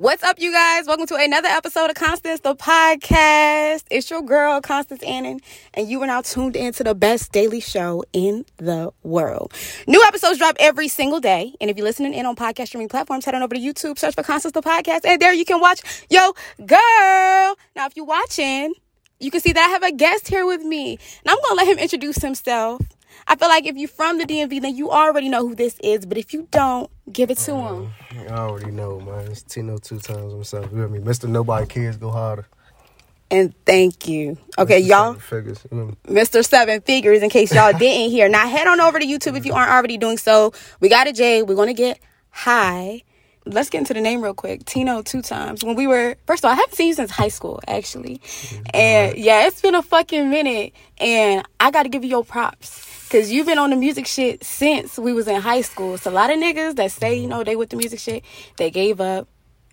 What's up, you guys? Welcome to another episode of Constance, the podcast. It's your girl, Constance Annan, and you are now tuned into the best daily show in the world. New episodes drop every single day. And if you're listening in on podcast streaming platforms, head on over to YouTube, search for Constance, the podcast, and there you can watch Yo Girl. Now, if you're watching, you can see that I have a guest here with me, and I'm going to let him introduce himself. I feel like if you're from the DMV, then you already know who this is. But if you don't, give it to uh, him. I already know, man. It's Tino oh two times himself. You hear me? Mr. Nobody Kids Go Harder. And thank you. Okay, Mr. y'all. Seven Figures. You hear me? Mr. Seven Figures, in case y'all didn't hear. Now head on over to YouTube if you aren't already doing so. We got a J. We're gonna get high. Let's get into the name real quick. Tino two times. When we were first of all, I haven't seen you since high school, actually. And yeah, it's been a fucking minute. And I gotta give you your props. Cause you've been on the music shit since we was in high school. It's a lot of niggas that say, you know, they with the music shit, they gave up.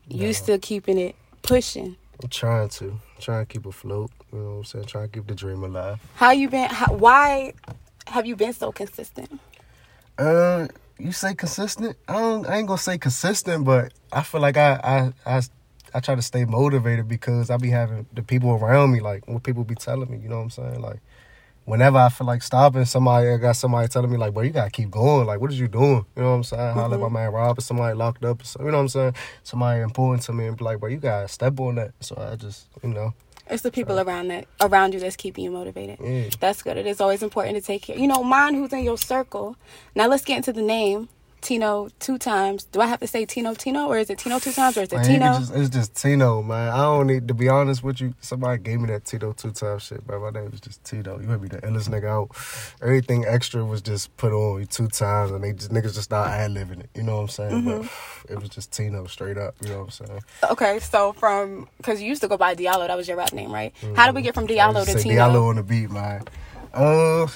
You still keeping it pushing. I'm trying to. I'm trying to keep afloat. You know what I'm saying? Trying to keep the dream alive. How you been? How, why have you been so consistent? Uh, you say consistent? I don't. I ain't gonna say consistent, but I feel like I I I, I try to stay motivated because I be having the people around me, like what people be telling me. You know what I'm saying? Like whenever I feel like stopping, somebody I got somebody telling me like, "Bro, you gotta keep going. Like, what is you doing?" You know what I'm saying? How let my mm-hmm. man Rob or somebody locked up, or something, you know what I'm saying? Somebody important to me and be like, "Bro, you gotta step on that." So I just, you know, It's the people around that around you that's keeping you motivated. Yeah. That's good. It is always important to take care. You know, mind who's in your circle. Now let's get into the name. Tino two times. Do I have to say Tino Tino or is it Tino two times or is it Man, Tino? Just, it's just Tino, man. I don't need to be honest with you. Somebody gave me that Tito two times shit, bro. My name was just Tito. You heard me, the illest nigga out. Everything extra was just put on you two times, and they just niggas just start ad living it. You know what I'm saying? Mm-hmm. But it was just Tino straight up. You know what I'm saying? Okay, so from because you used to go by Diallo, that was your rap name, right? How did we get from Diallo to Tino? Diallo on the beat, man. Uh,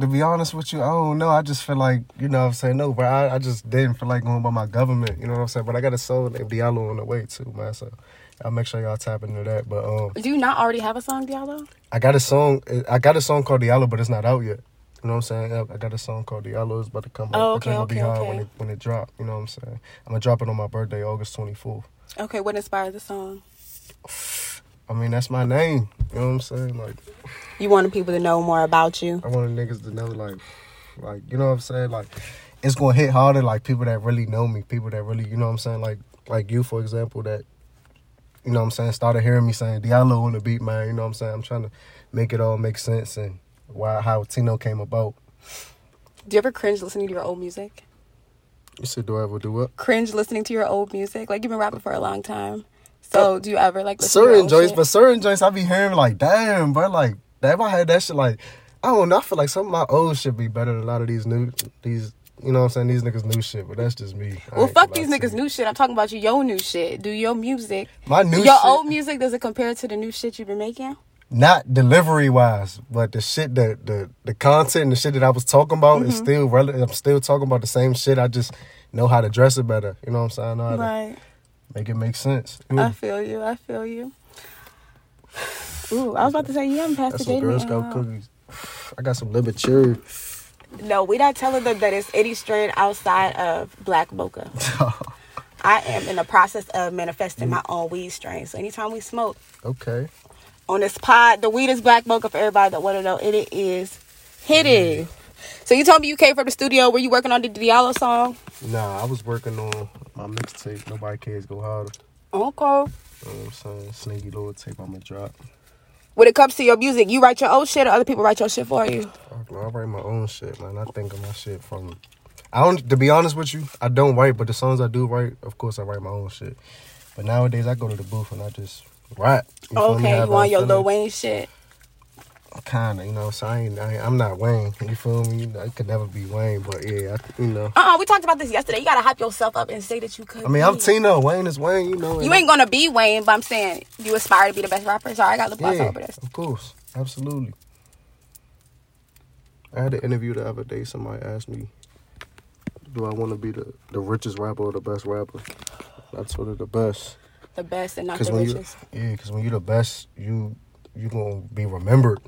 to be honest with you, I don't know. I just feel like, you know what I'm saying? No, but I, I just didn't feel like going by my government. You know what I'm saying? But I got a song named Diallo on the way, too, man. So I'll make sure y'all tap into that. But um, Do you not already have a song, Diallo? I got a song. I got a song called Diallo, but it's not out yet. You know what I'm saying? I got a song called Diallo. It's about to come out. Oh, okay, gonna be okay, hard okay. when it when it drop. You know what I'm saying? I'm gonna drop it on my birthday, August 24th. Okay, what inspired the song? I mean, that's my name. You know what I'm saying? Like, You wanted people to know more about you. I want the niggas to know, like, like you know what I'm saying? Like, it's gonna hit harder. Like people that really know me, people that really, you know what I'm saying? Like, like you, for example, that. You know what I'm saying? Started hearing me saying Diallo on the beat, man. You know what I'm saying? I'm trying to make it all make sense and why how Tino came about. Do you ever cringe listening to your old music? You said, do I ever do what? Cringe listening to your old music? Like you've been rapping for a long time. So do you ever like listen to your certain joints, but certain joints I be hearing like, damn, bro, like damn, I had that shit like, I don't know. I feel like some of my old shit be better than a lot of these new, these, you know what I'm saying? These niggas new shit, but that's just me. I Well, fuck these niggas new shit. I'm talking about you, your new shit. Do your music, My new your shit, old music, does it compare to the new shit you've been making? not delivery wise, but the shit that the the content and the shit that I was talking about Mm-hmm. is still relevant. I'm still talking about the same shit. I just know how to dress it better. You know what I'm saying? How to Right. Make it make sense. I feel you. I feel you. Ooh, I was about to say you haven't passed Got the some. Girl Scout cookies. I got some lemon cherry. No, we not telling them that it's any strain outside of black mocha. I am in the process of manifesting my mm. own weed strain. So anytime we smoke okay. on this pod, the weed is black mocha for everybody that want to know. And it is hidden. Mm. So you told me you came from the studio. Were you working on the Diallo song? Nah, I was working on my mixtape. Nobody cares go harder. Okay. You know what I'm saying? Sneaky little tape I'ma drop. When it comes to your music, you write your own shit or other people write your shit for you? Fuck, I write my own shit, man. I think of my shit from. I don't. To be honest with you, I don't write, but the songs I do write, of course, I write my own shit. But nowadays, I go to the booth and I just rap. You? Okay, you want your Lil. Wayne shit. Kinda, you know. So I ain't. I I'm not Wayne. You feel me? You know, it could never be Wayne, but yeah, I, you know. Uh-uh, we talked about this yesterday. You gotta hype yourself up and say that you could. I mean, I'm be. Tino. Wayne is Wayne. You know. You ain't gonna be Wayne, but I'm saying you aspire to be the best rapper. Sorry, I got lip gloss Yeah, over this. of course, absolutely. I had an interview the other day. Somebody asked me, "Do I want to be the, the richest rapper or the best rapper?" That's sort of the best. The best and not the when you, richest. yeah, because when you're the best, you you gonna be remembered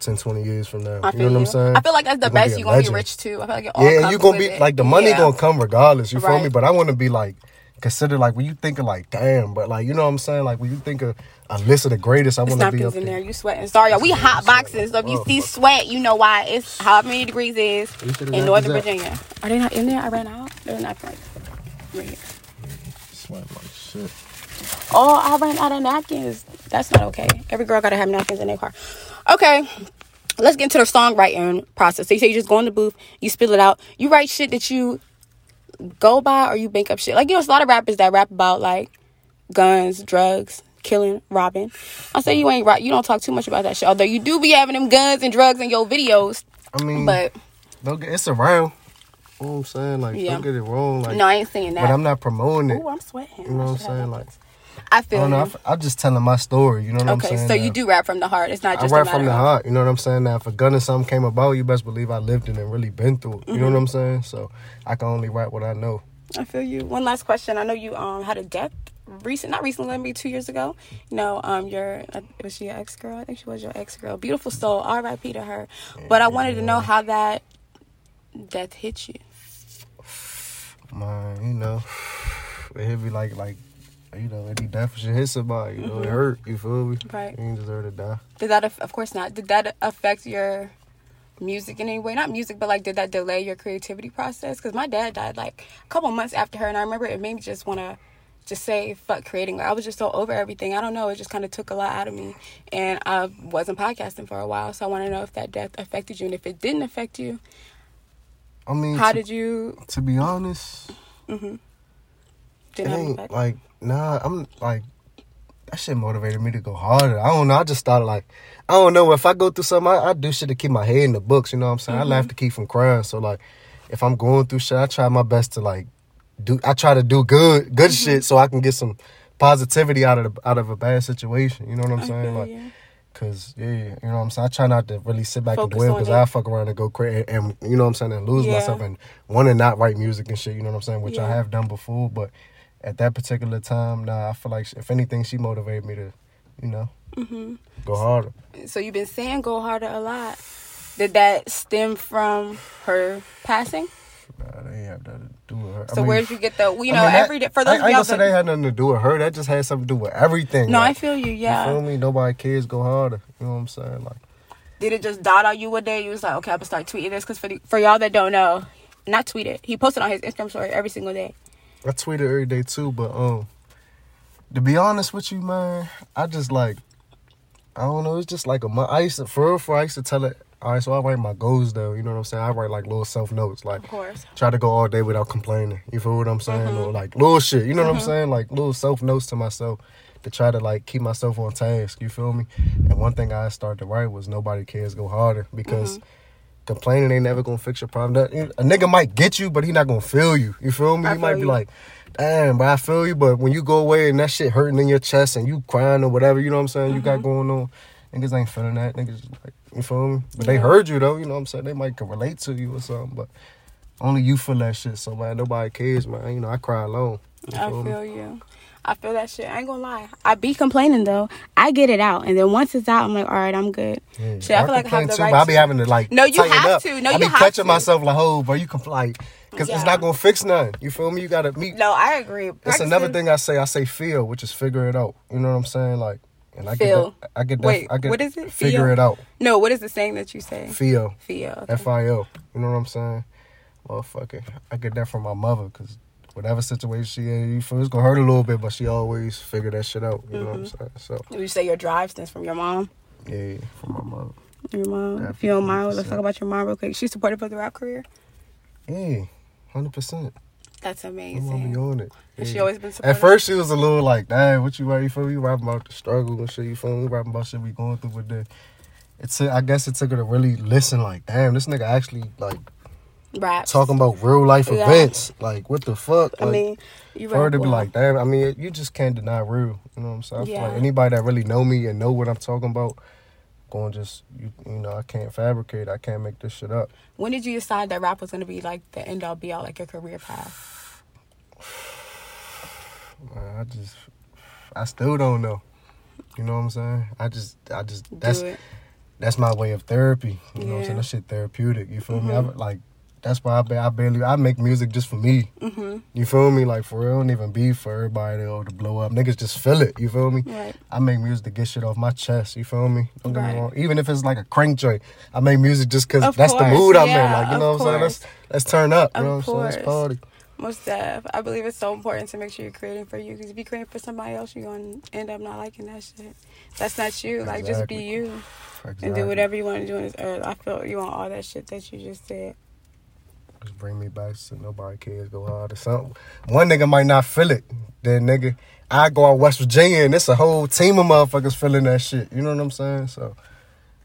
10, 20 years from now. I you feel know what you. I'm saying? I feel like that's the You're gonna best. be You're gonna be rich too. I feel like it all Yeah, and comes you gonna with be it. like the money Yeah. gonna come regardless. You feel me? But I want to be like consider like when you think of like damn, but like you know what I'm saying, like when you think of a list of the greatest, I want to be napkins up in there. there. You sweating. Sorry, y'all. We hot boxing. So if you oh, see sweat, you know why. It's however many degrees is You in Northern this. Virginia. Are they not in there? I ran out. They're not right, right here. Sweating like shit. Oh, I ran out of napkins. That's not okay. Every girl gotta have napkins in their car. Okay. Let's get into the songwriting process. So you say you just go in the booth, you spill it out. You write shit that you go by or you make up shit. Like, you know, there's a lot of rappers that rap about like guns, drugs, killing, robbing. I say you ain't right. You don't talk too much about that shit. Although you do be having them guns and drugs in your videos. I mean, But get it's around. You know what I'm saying? Like, Yeah. don't get it wrong. Like, no, I ain't saying that. but I'm not promoting it. Ooh, I'm sweating. You know what I'm I should have saying? Like, I I feel don't know. I you. f- I'm just telling my story. You know what I'm saying? Okay, so you do rap from the heart. It's not I just a rap from the heart. You know what I'm saying? Now, if a gun or something came about, you best believe I lived it and really been through it. You know Mm-hmm. what I'm saying? So I can only rap what I know. I feel you. One last question. I know you um had a death recent, not recently, maybe two years ago. You know, um, your uh, was she your ex girl? I think she was your ex girl. Beautiful soul. R.I.P. to her. But I wanted to know how that death hit you. Man, you know, it hit me like like. You know, any death should hit somebody. You know, it hurt. You feel me? Mm-hmm. Right. You ain't deserve to die. Did that? Of course not. Did that affect your music in any way? Not music, but like, did that delay your creativity process? Because my dad died like a couple months after her, and I remember it made me just want to just say fuck creating. Like, I was just so over everything. I don't know. It just kind of took a lot out of me, and I wasn't podcasting for a while. So I want to know if that death affected you, and if it didn't affect you, I mean, how to, did you? to be honest, Didn't it ain't like nah. I'm like that shit motivated me to go harder. I don't know. I just started like I don't know. If I go through something, I, I do shit to keep my head in the books. You know what I'm saying? I laugh mm-hmm. to keep from crying. So like, if I'm going through shit, I try my best to like do. I try to do good good mm-hmm. shit so I can get some positivity out of the, out of a bad situation. You know what I'm I saying? feel Like. you. Cause yeah, you know what I'm saying. I try not to really sit back Focus and dwell because it. I fuck around and go crazy and, you know what I'm saying and lose Yeah. myself and want to not write music and shit. You know what I'm saying, which I have done before. But at that particular time, nah, I feel like if anything, she motivated me to, you know, Mm-hmm. go harder. So you've been saying go harder a lot. Did that stem from her passing? Nah, they ain't have nothing to do with her. I So mean, where'd you get the? You I know, mean, that- every day for those I of ain't gonna say they had nothing to do with her. That just had something to do with everything. No, I feel you. You Yeah. feel me? Nobody cares. go harder. You know what I'm saying? Like. Did it just dot on you one day? You was like, okay, I'm gonna start tweeting this because for the, for y'all that don't know, not tweet it. He posted on his Instagram story every single day. I tweet it every day too, but um, to be honest with you, man, I just like, I don't know. It's just like a month. I used to, for real, for I used to tell it. All right, so I write my goals though. You know what I'm saying? I write like little self notes, like Of course. try to go all day without complaining. You feel what I'm saying? Mm-hmm. Or like little shit. You know what I'm saying? Like little self notes to myself to try to like keep myself on task. You feel me? And one thing I started to write was nobody cares. Go harder because. Mm-hmm. Complaining ain't never gonna fix your problem. That, a nigga might get you, but he not gonna feel you. You feel me? I he might feel be like, damn, but I feel you. But when you go away and that shit hurting in your chest and you crying or whatever, you know what I'm saying, you got mm-hmm. going on, niggas ain't feeling that. Niggas like, you feel me? But they heard you though, you know what I'm saying? They might can relate to you or something, but only you feel that shit. So man, nobody cares, man. You know, I cry alone. You I feel me? feel you. I feel that shit. I ain't gonna lie. I be complaining though. I get it out, and then once it's out, I'm like, all right, I'm good. Yeah. Shit, I feel like I have the too, right but I be having to like No, you have up. to. No, I you be have catching to. myself like, oh, bro, you comply because Yeah. it's not gonna fix none. You feel me? You gotta meet. No, I agree. That's another thing I say. I say feel, which is figure it out. You know what I'm saying? Like, and I Feel. get that. I get that. Wait, I get what is it? Figure Feel? it out. No, what is the saying that you say? Feel. Feel. okay. F I O. You know what I'm saying? Motherfucker. I get that from my mother because whatever situation she in, you feel it's gonna hurt a little bit, but she always figure that shit out. You know what I'm Mm-hmm. saying? So you say your drive stems from your mom? yeah, from my mom. Your mom. If you don't mind, let's talk about your mom real quick. She supportive of the rap career. Yeah, hundred percent. That's My mom be amazing. on it. Has she always been supportive? At first, she was a little like, "Damn, what you writing? for? You rapping about the struggle and shit. You feel me? Rapping about shit we going through." But then, it's I guess it took her to really listen. Like, damn, this nigga actually like raps. talking about real life Yeah. events. Like, what the fuck? I Like, mean, you for her to be like, damn. I mean, you just can't deny real. You know what I'm saying? Yeah. like anybody that really know me and know what I'm talking about, going just you, you know, I can't fabricate. I can't make this shit up. When did you decide that rap was gonna be like the end all be all, like your career path? Man, I just, I still don't know. You know what I'm saying? I just, I just that's it. that's my way of therapy. You know what I'm saying? That shit therapeutic. You feel me? Mhm. I, like that's why I, I barely I make music just for me. Mm-hmm. You feel me? Like for real, don't even be for everybody or to blow up. Niggas just feel it. You feel me? Right. I make music to get shit off my chest. You feel me? Don't get Right. me wrong. Even if it's like a crank joint, I make music just because Of that's the course, mood I'm in. Like you know what I'm saying? Let's let's turn up. You Of know what I'm saying? Let's party. Most def. I believe it's so important to make sure you're creating for you. Because if you're creating for somebody else, you're going to end up not liking that shit. That's not you. Like, just be Exactly. you. And do whatever you want to do on this earth. I feel you on all that shit that you just said. Just bring me back so nobody cares. Go hard or something. One nigga might not feel it. Then nigga, I go out West Virginia and it's a whole team of motherfuckers feeling that shit. You know what I'm saying? So,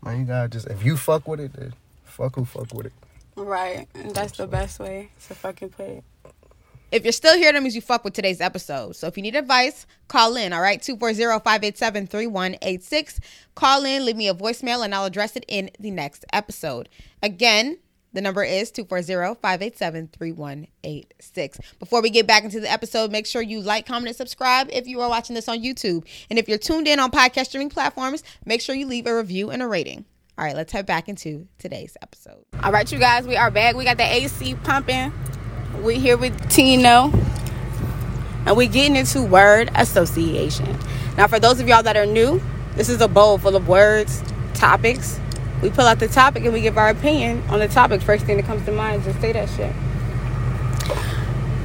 man, you gotta just if you fuck with it, then fuck who fuck with it. Right. And that's the best way to fucking put it. If you're still here, that means you fuck with today's episode. So if you need advice, call in, all right? 240-587-3186. Call in, leave me a voicemail, and I'll address it in the next episode. Again, the number is 240-587-3186. Before we get back into the episode, make sure you like, comment, and subscribe if you are watching this on YouTube. And if you're tuned in on podcast streaming platforms, make sure you leave a review and a rating. All right, let's head back into today's episode. All right, you guys, we are back. We got the AC pumping. We're here with Tino. And we're getting into word association. Now, for those of y'all that are new, this is a bowl full of words, topics. We pull out the topic and we give our opinion on the topic. First thing that comes to mind, is just say that shit.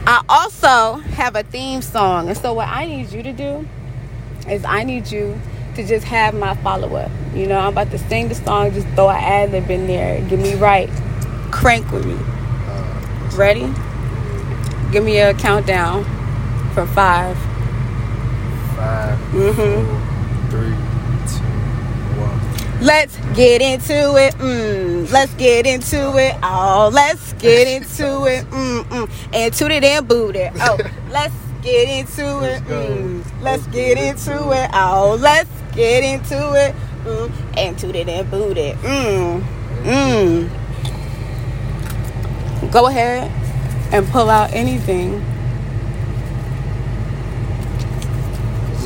I also have a theme song. And so what I need you to do is I need you to just have my follow up. You know, I'm about to sing the song, just throw an ad lib in there, get me right, crank with me. Ready? Give me a countdown for five. 5 Mm-hmm. four, three. Let's get into it. Mm, let's get into it. Oh, let's get into it. Mm, mm. And toot it and boot it. Oh, let's get into it. Let's. Mm, let's get into it. Oh, let's get into it. Mm, and toot it and boot it. Mm, mm. Go ahead and pull out anything.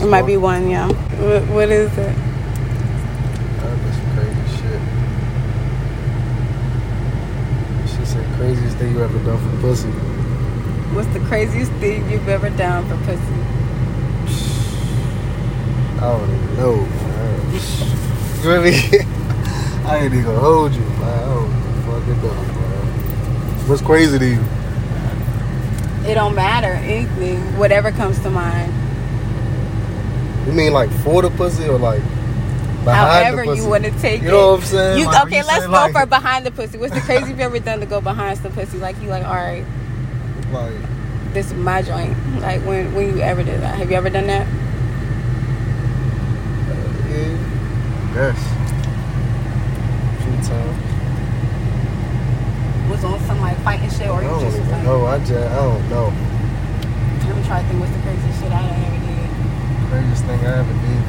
It might be one, yeah. What, what is it? That's some crazy shit. She said craziest thing you ever done for pussy. What's the craziest thing you've ever done for pussy? I don't even know, man. Really? I ain't even gonna hold you, man. I don't fucking know, man. What's crazy to you? It don't matter. Anything, whatever comes to mind. You mean like for the pussy or like However the pussy? you want to take it. You know what I'm saying? You, Like, okay, let's say, go like- for behind the pussy. What's the craziest you've ever done to go behind some pussy? Like you like, all right, Like, this is my joint. Like when when you ever did that? Have you ever done that? yeah, yes. Few times. Was on some like fighting shit, or I you don't just was like, know. I just, I don't know. let me try to think. What's the craziest shit I ever did? Craziest thing I ever did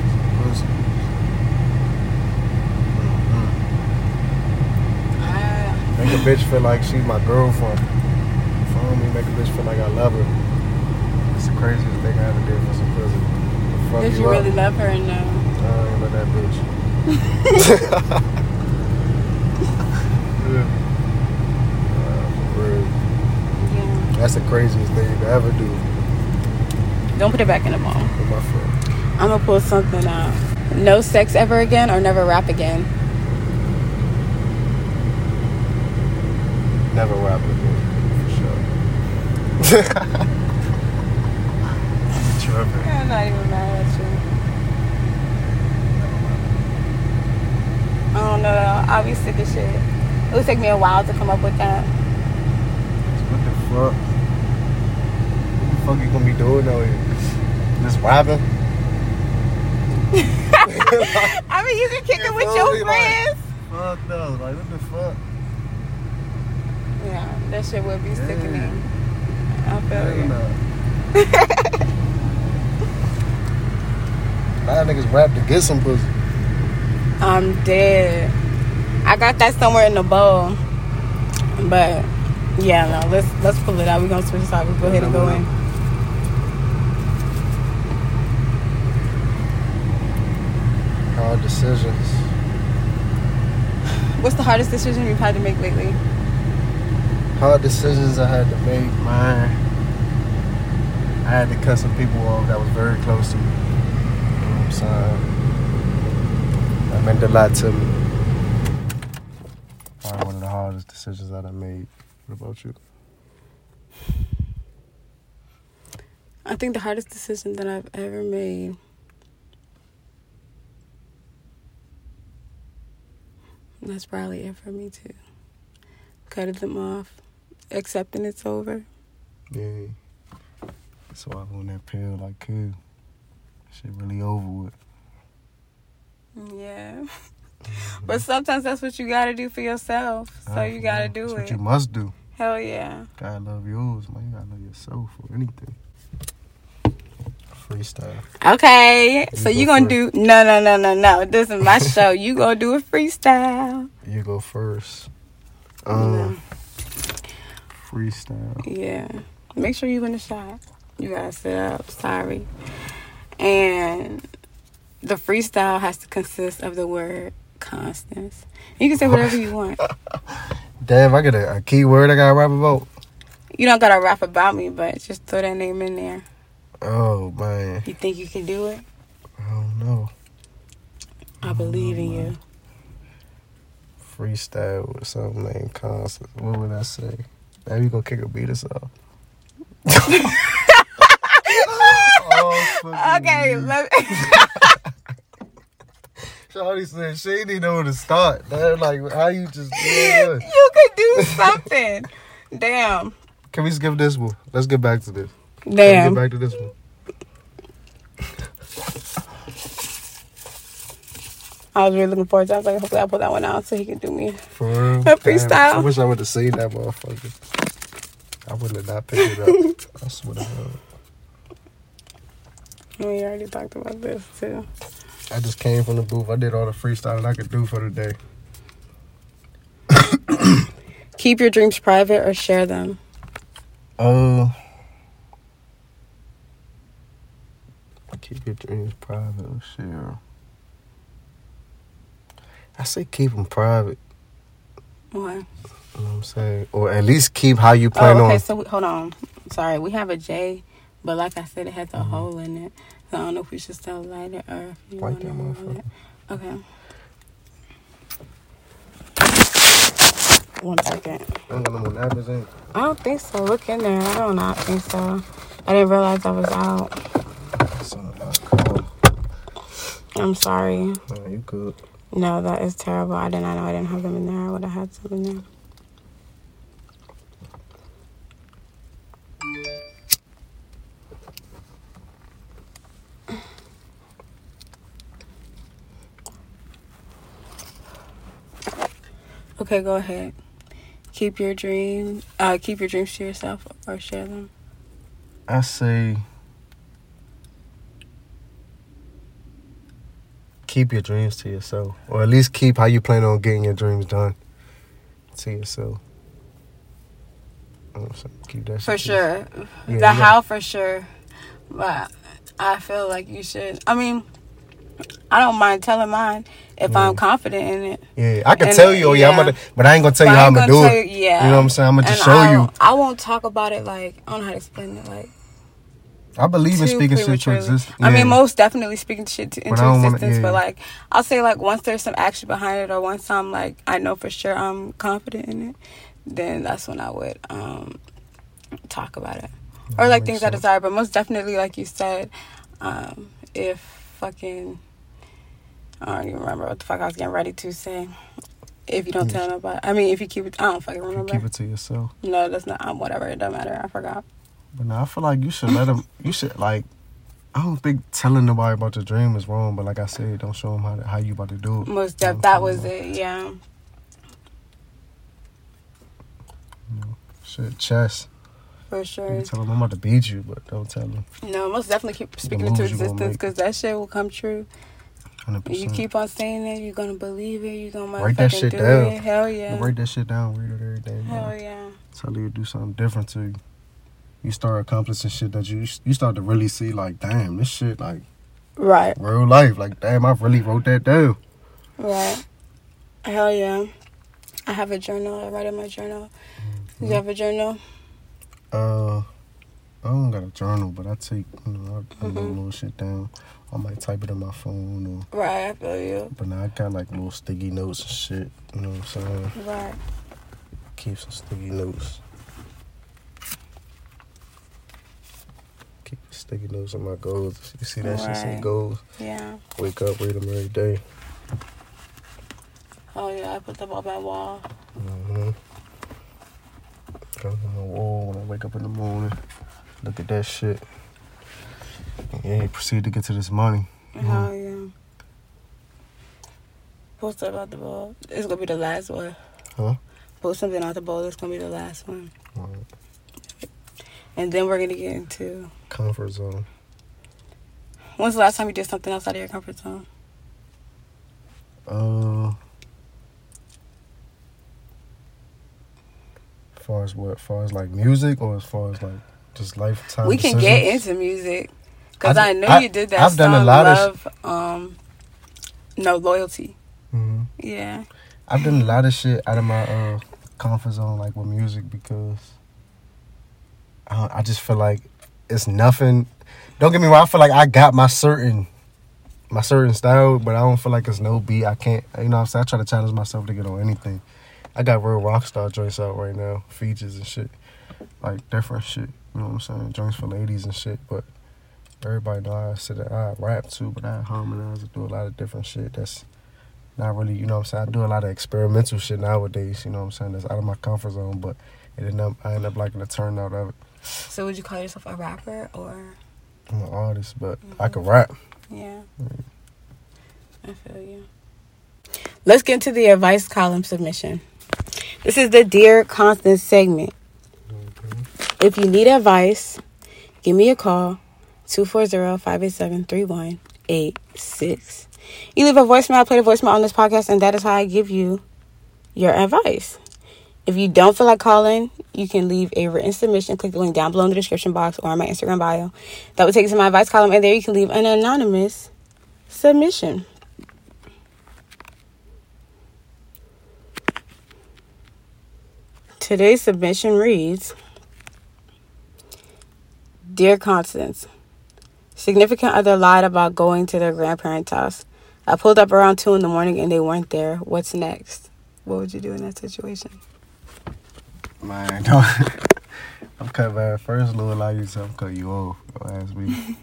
was pussy. Mm-hmm. Uh, Make a bitch feel like she's my girlfriend. Follow me, make a bitch feel like I love her. It's the craziest thing I ever did for some. Fuck did you you really love her? And no. I don't love that bitch. yeah. For real. Yeah. That's the craziest thing you could ever do Don't put it back in the ball. with my friend. I'm gonna pull something out. No sex ever again, or never rap again. Never rap again, for sure. I'm tripping. I'm not even mad at you. I don't know. I'll be sick of shit. It would take me a while to come up with that. What the fuck? What the fuck you gonna be doing out here? Just rapping? I mean, you can kick it with your me, like- Fuck no, like what the fuck? Yeah, that shit would be Yeah. sickening. I feel Hell you. no. A lot of niggas rap to get some pussy. I'm dead. I got that somewhere in the bowl, but yeah, no. Let's let's pull it out. We're gonna switch topics. Go ahead and go in. Hard decisions. What's the hardest decision you've had to make lately? Hard decisions I had to make, man. I had to cut some people off that was very close to me. You know saying? That meant a lot to me. Probably one of the hardest decisions that I made. What about you? I think the hardest decision that I've ever made. That's probably it for me too. Cutting them off, accepting it's over. Yeah. So I on that pill like cool. Shit really over with. Yeah. But sometimes that's what you gotta do for yourself. So you gotta do That's it. what you must do. Hell yeah. Gotta love yours, man. You gotta love yourself or anything. Freestyle. Okay. You So go you gonna first. do no no no no no. This is my show. You gonna do a freestyle. You go first. Um, No. Freestyle. Yeah. Make sure you in the shot. You gotta sit up. Sorry. And the freestyle has to consist of the word constance. You can say whatever you want. Damn, I got a, a key word I gotta rap about. You don't gotta rap about me, but just throw that name in there. Oh man, You think you can do it? I don't know. I believe in you. Freestyle with something named Constance. What would I say? Maybe you gonna kick a beat or off. oh, fucking Okay, me. let Shawty said she didn't even know where to start. That like how you just you could do something. Damn. Can we skip this one? Let's get back to this. Can we Damn. get back to this one? I was really looking forward to it. I was like, hopefully I pull that one out so he can do me. For real? A Damn, freestyle. I wish I would have seen that motherfucker. I wouldn't have not picked it up. I swear to God. We already talked about this too. I just came from the booth. I did all the freestyling I could do for the day. Keep your dreams private or share them. Uh, keep your dreams private or share. I say keep them private. Why? You know what I'm saying? Or at least keep how you plan Oh, okay. on. So we, hold on. Sorry, we have a J, but like I said, it has a Mm-hmm. hole in it. So I don't know if we should still light it or if you Light want to that motherfucker. it. Okay. One second. I don't got no more napkins in. I don't think so. Look in there. I don't not think so. I didn't realize I was out. That's on the last call. I'm sorry. Nah, you good. No, that is terrible. I did not know I didn't have them in there. I would have had some in there. Okay, go ahead. Keep your dreams. Uh, keep your dreams to yourself or share them. I say keep your dreams to yourself, or at least keep how you plan on getting your dreams done to yourself. You know what I'm saying? Keep that For sure. Yeah, the yeah. how for sure. But I feel like you should. I mean, I don't mind telling mine if I'm confident in it. Yeah, I can And, tell you, oh yeah, I'm gonna, but I ain't gonna tell you But I how I'm gonna gonna do it. you- yeah. You know what I'm saying? I'm gonna just show I you. I won't talk about it like I don't know how to explain it. Like I believe in speaking shit to prematurely. exist. I mean, most definitely speaking shit to, into existence. yeah. But like, I'll say like once there's some action behind it, or once I'm like I know for sure I'm confident in it, then that's when I would um talk about it, or like things I desire. But most definitely, like you said, um, if fucking I don't even remember what the fuck I was getting ready to say. If you don't tell nobody, I mean, if you keep it, I don't fucking You remember. keep it to yourself. No, that's not. Um, whatever. It doesn't matter. I forgot. But now I feel like you should let them. You should like. I don't think telling nobody about your dream is wrong, but like I said, don't show them how to, how you about to do it. Most You know def- that was saying? it. Yeah. Shit, chess. For You sure. can tell them I'm about to beat you, but don't tell them. No, most definitely keep speaking into you existence because that shit will come true. Hundred You keep on saying it, you're gonna believe it. You're gonna Write that shit do down. it. Hell yeah. Write that shit down. Read it every day. Hell man. yeah. Tell you to do something different to you. You start accomplishing shit that you you start to really see like, damn, this shit like Right. real life. Like, damn, I really wrote that down. Right. Hell yeah. I have a journal. I write in my journal You have a journal? Uh, I don't got a journal, but I take you know I, I Mm-hmm. little shit down. I might type it in my phone or. Right, I feel you. But now I got like little sticky notes and shit. You know what I'm saying? Right. Keep some sticky notes. Keep the sticky notes on my goals. You see that shit say goals. Yeah. Wake up, read them every day. Oh yeah, I put them on my wall. Mm-hmm. On the wall when I wake up in the morning. Look at that shit. And yeah, proceed to get to this money. Oh yeah. Post something about the ball. It's gonna be the last one. Huh? Post something out the ball. It's gonna be the last one. Right. And then we're gonna get into Comfort zone. when's the last time you did something outside of your comfort zone? Uh, as far as what? As far as like music, or as far as like just lifetime. we can decisions? get into music because I know I- you did that. I've done a song, lot of love, um, no loyalty. Mhm. Yeah. I've done a lot of shit out of my uh comfort zone, like with music, because I, just feel like it's nothing. Don't get me wrong. I feel like I got my certain, my certain style, but I don't feel like it's no beat. I can't. You know, what I'm saying I try to challenge myself to get on anything. I got real rock star joints out right now, features and shit, like different shit. You know what I'm saying? Joints for ladies and shit, but. Everybody know I sit I rap too, but I harmonize and do a lot of different shit. That's not really, you know what I'm saying? I do a lot of experimental shit nowadays, you know what I'm saying? That's out of my comfort zone, but it end up, I end up liking the turnout of it. So would you call yourself a rapper or? I'm an artist, but I mm-hmm. can rap. Yeah. Mm. I feel you. Let's get into the advice column submission. This is the Dear Constance segment. If you need advice, give me a call 240-587-3186. You leave a voicemail, I play the voicemail on this podcast, and that is how I give you your advice. If you don't feel like calling, you can leave a written submission. Click the link down below in the description box or in my Instagram bio. That will take you to my advice column, and there you can leave an anonymous submission. Today's submission reads Dear Constance, significant other lied about going to their grandparents' house. I pulled up around 2 in the morning and they weren't there. What's next? What would you do in that situation? Man, don't. I'm cutting my first little lie you I'm cutting you off. Don't ask me.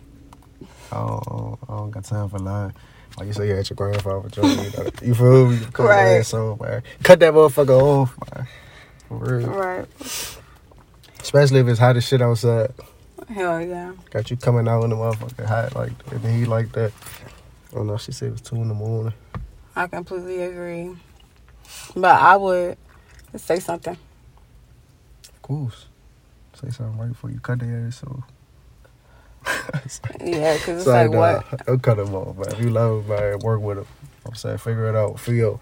I don't, I don't, I don't got time for lying. Like you say, you at your grandfather joint. You, know, you feel me? Cut Right. So, man. Cut that motherfucker off, man. For real. Right. Especially if it's hot as shit outside. Hell yeah. Got you coming out in the motherfucking hot like the heat like that. I don't know. she said it was two in the morning. I completely agree. But I would say something. Of. Say something right before you cut their ass off. Yeah, because it's Sorry, like, nah, what? Don't cut them off, man. If you love them, man, work with them. I'm saying, figure it out. Feel.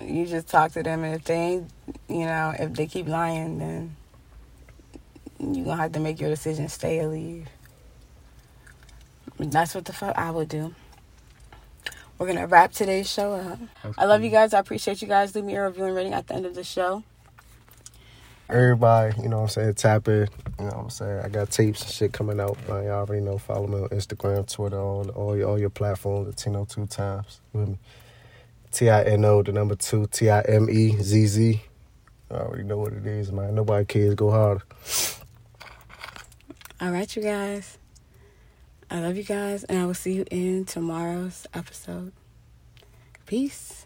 You just talk to them, and if they ain't, you know, if they keep lying, then you're going to have to make your decision stay or leave. That's what the fuck I would do. We're going to wrap today's show up. I love you guys. I appreciate you guys. Leave me a review and rating at the end of the show. Everybody, you know what I'm saying, tap in. You know what I'm saying? I got tapes and shit coming out. Man, y'all already know. Follow me on Instagram, Twitter, all all your all your platforms, the Tino two times. With me. T I N O, the number two, T I M E Z Z. I already know what it is, man. Nobody cares. Go harder. All right, you guys. I love you guys, and I will see you in tomorrow's episode. Peace.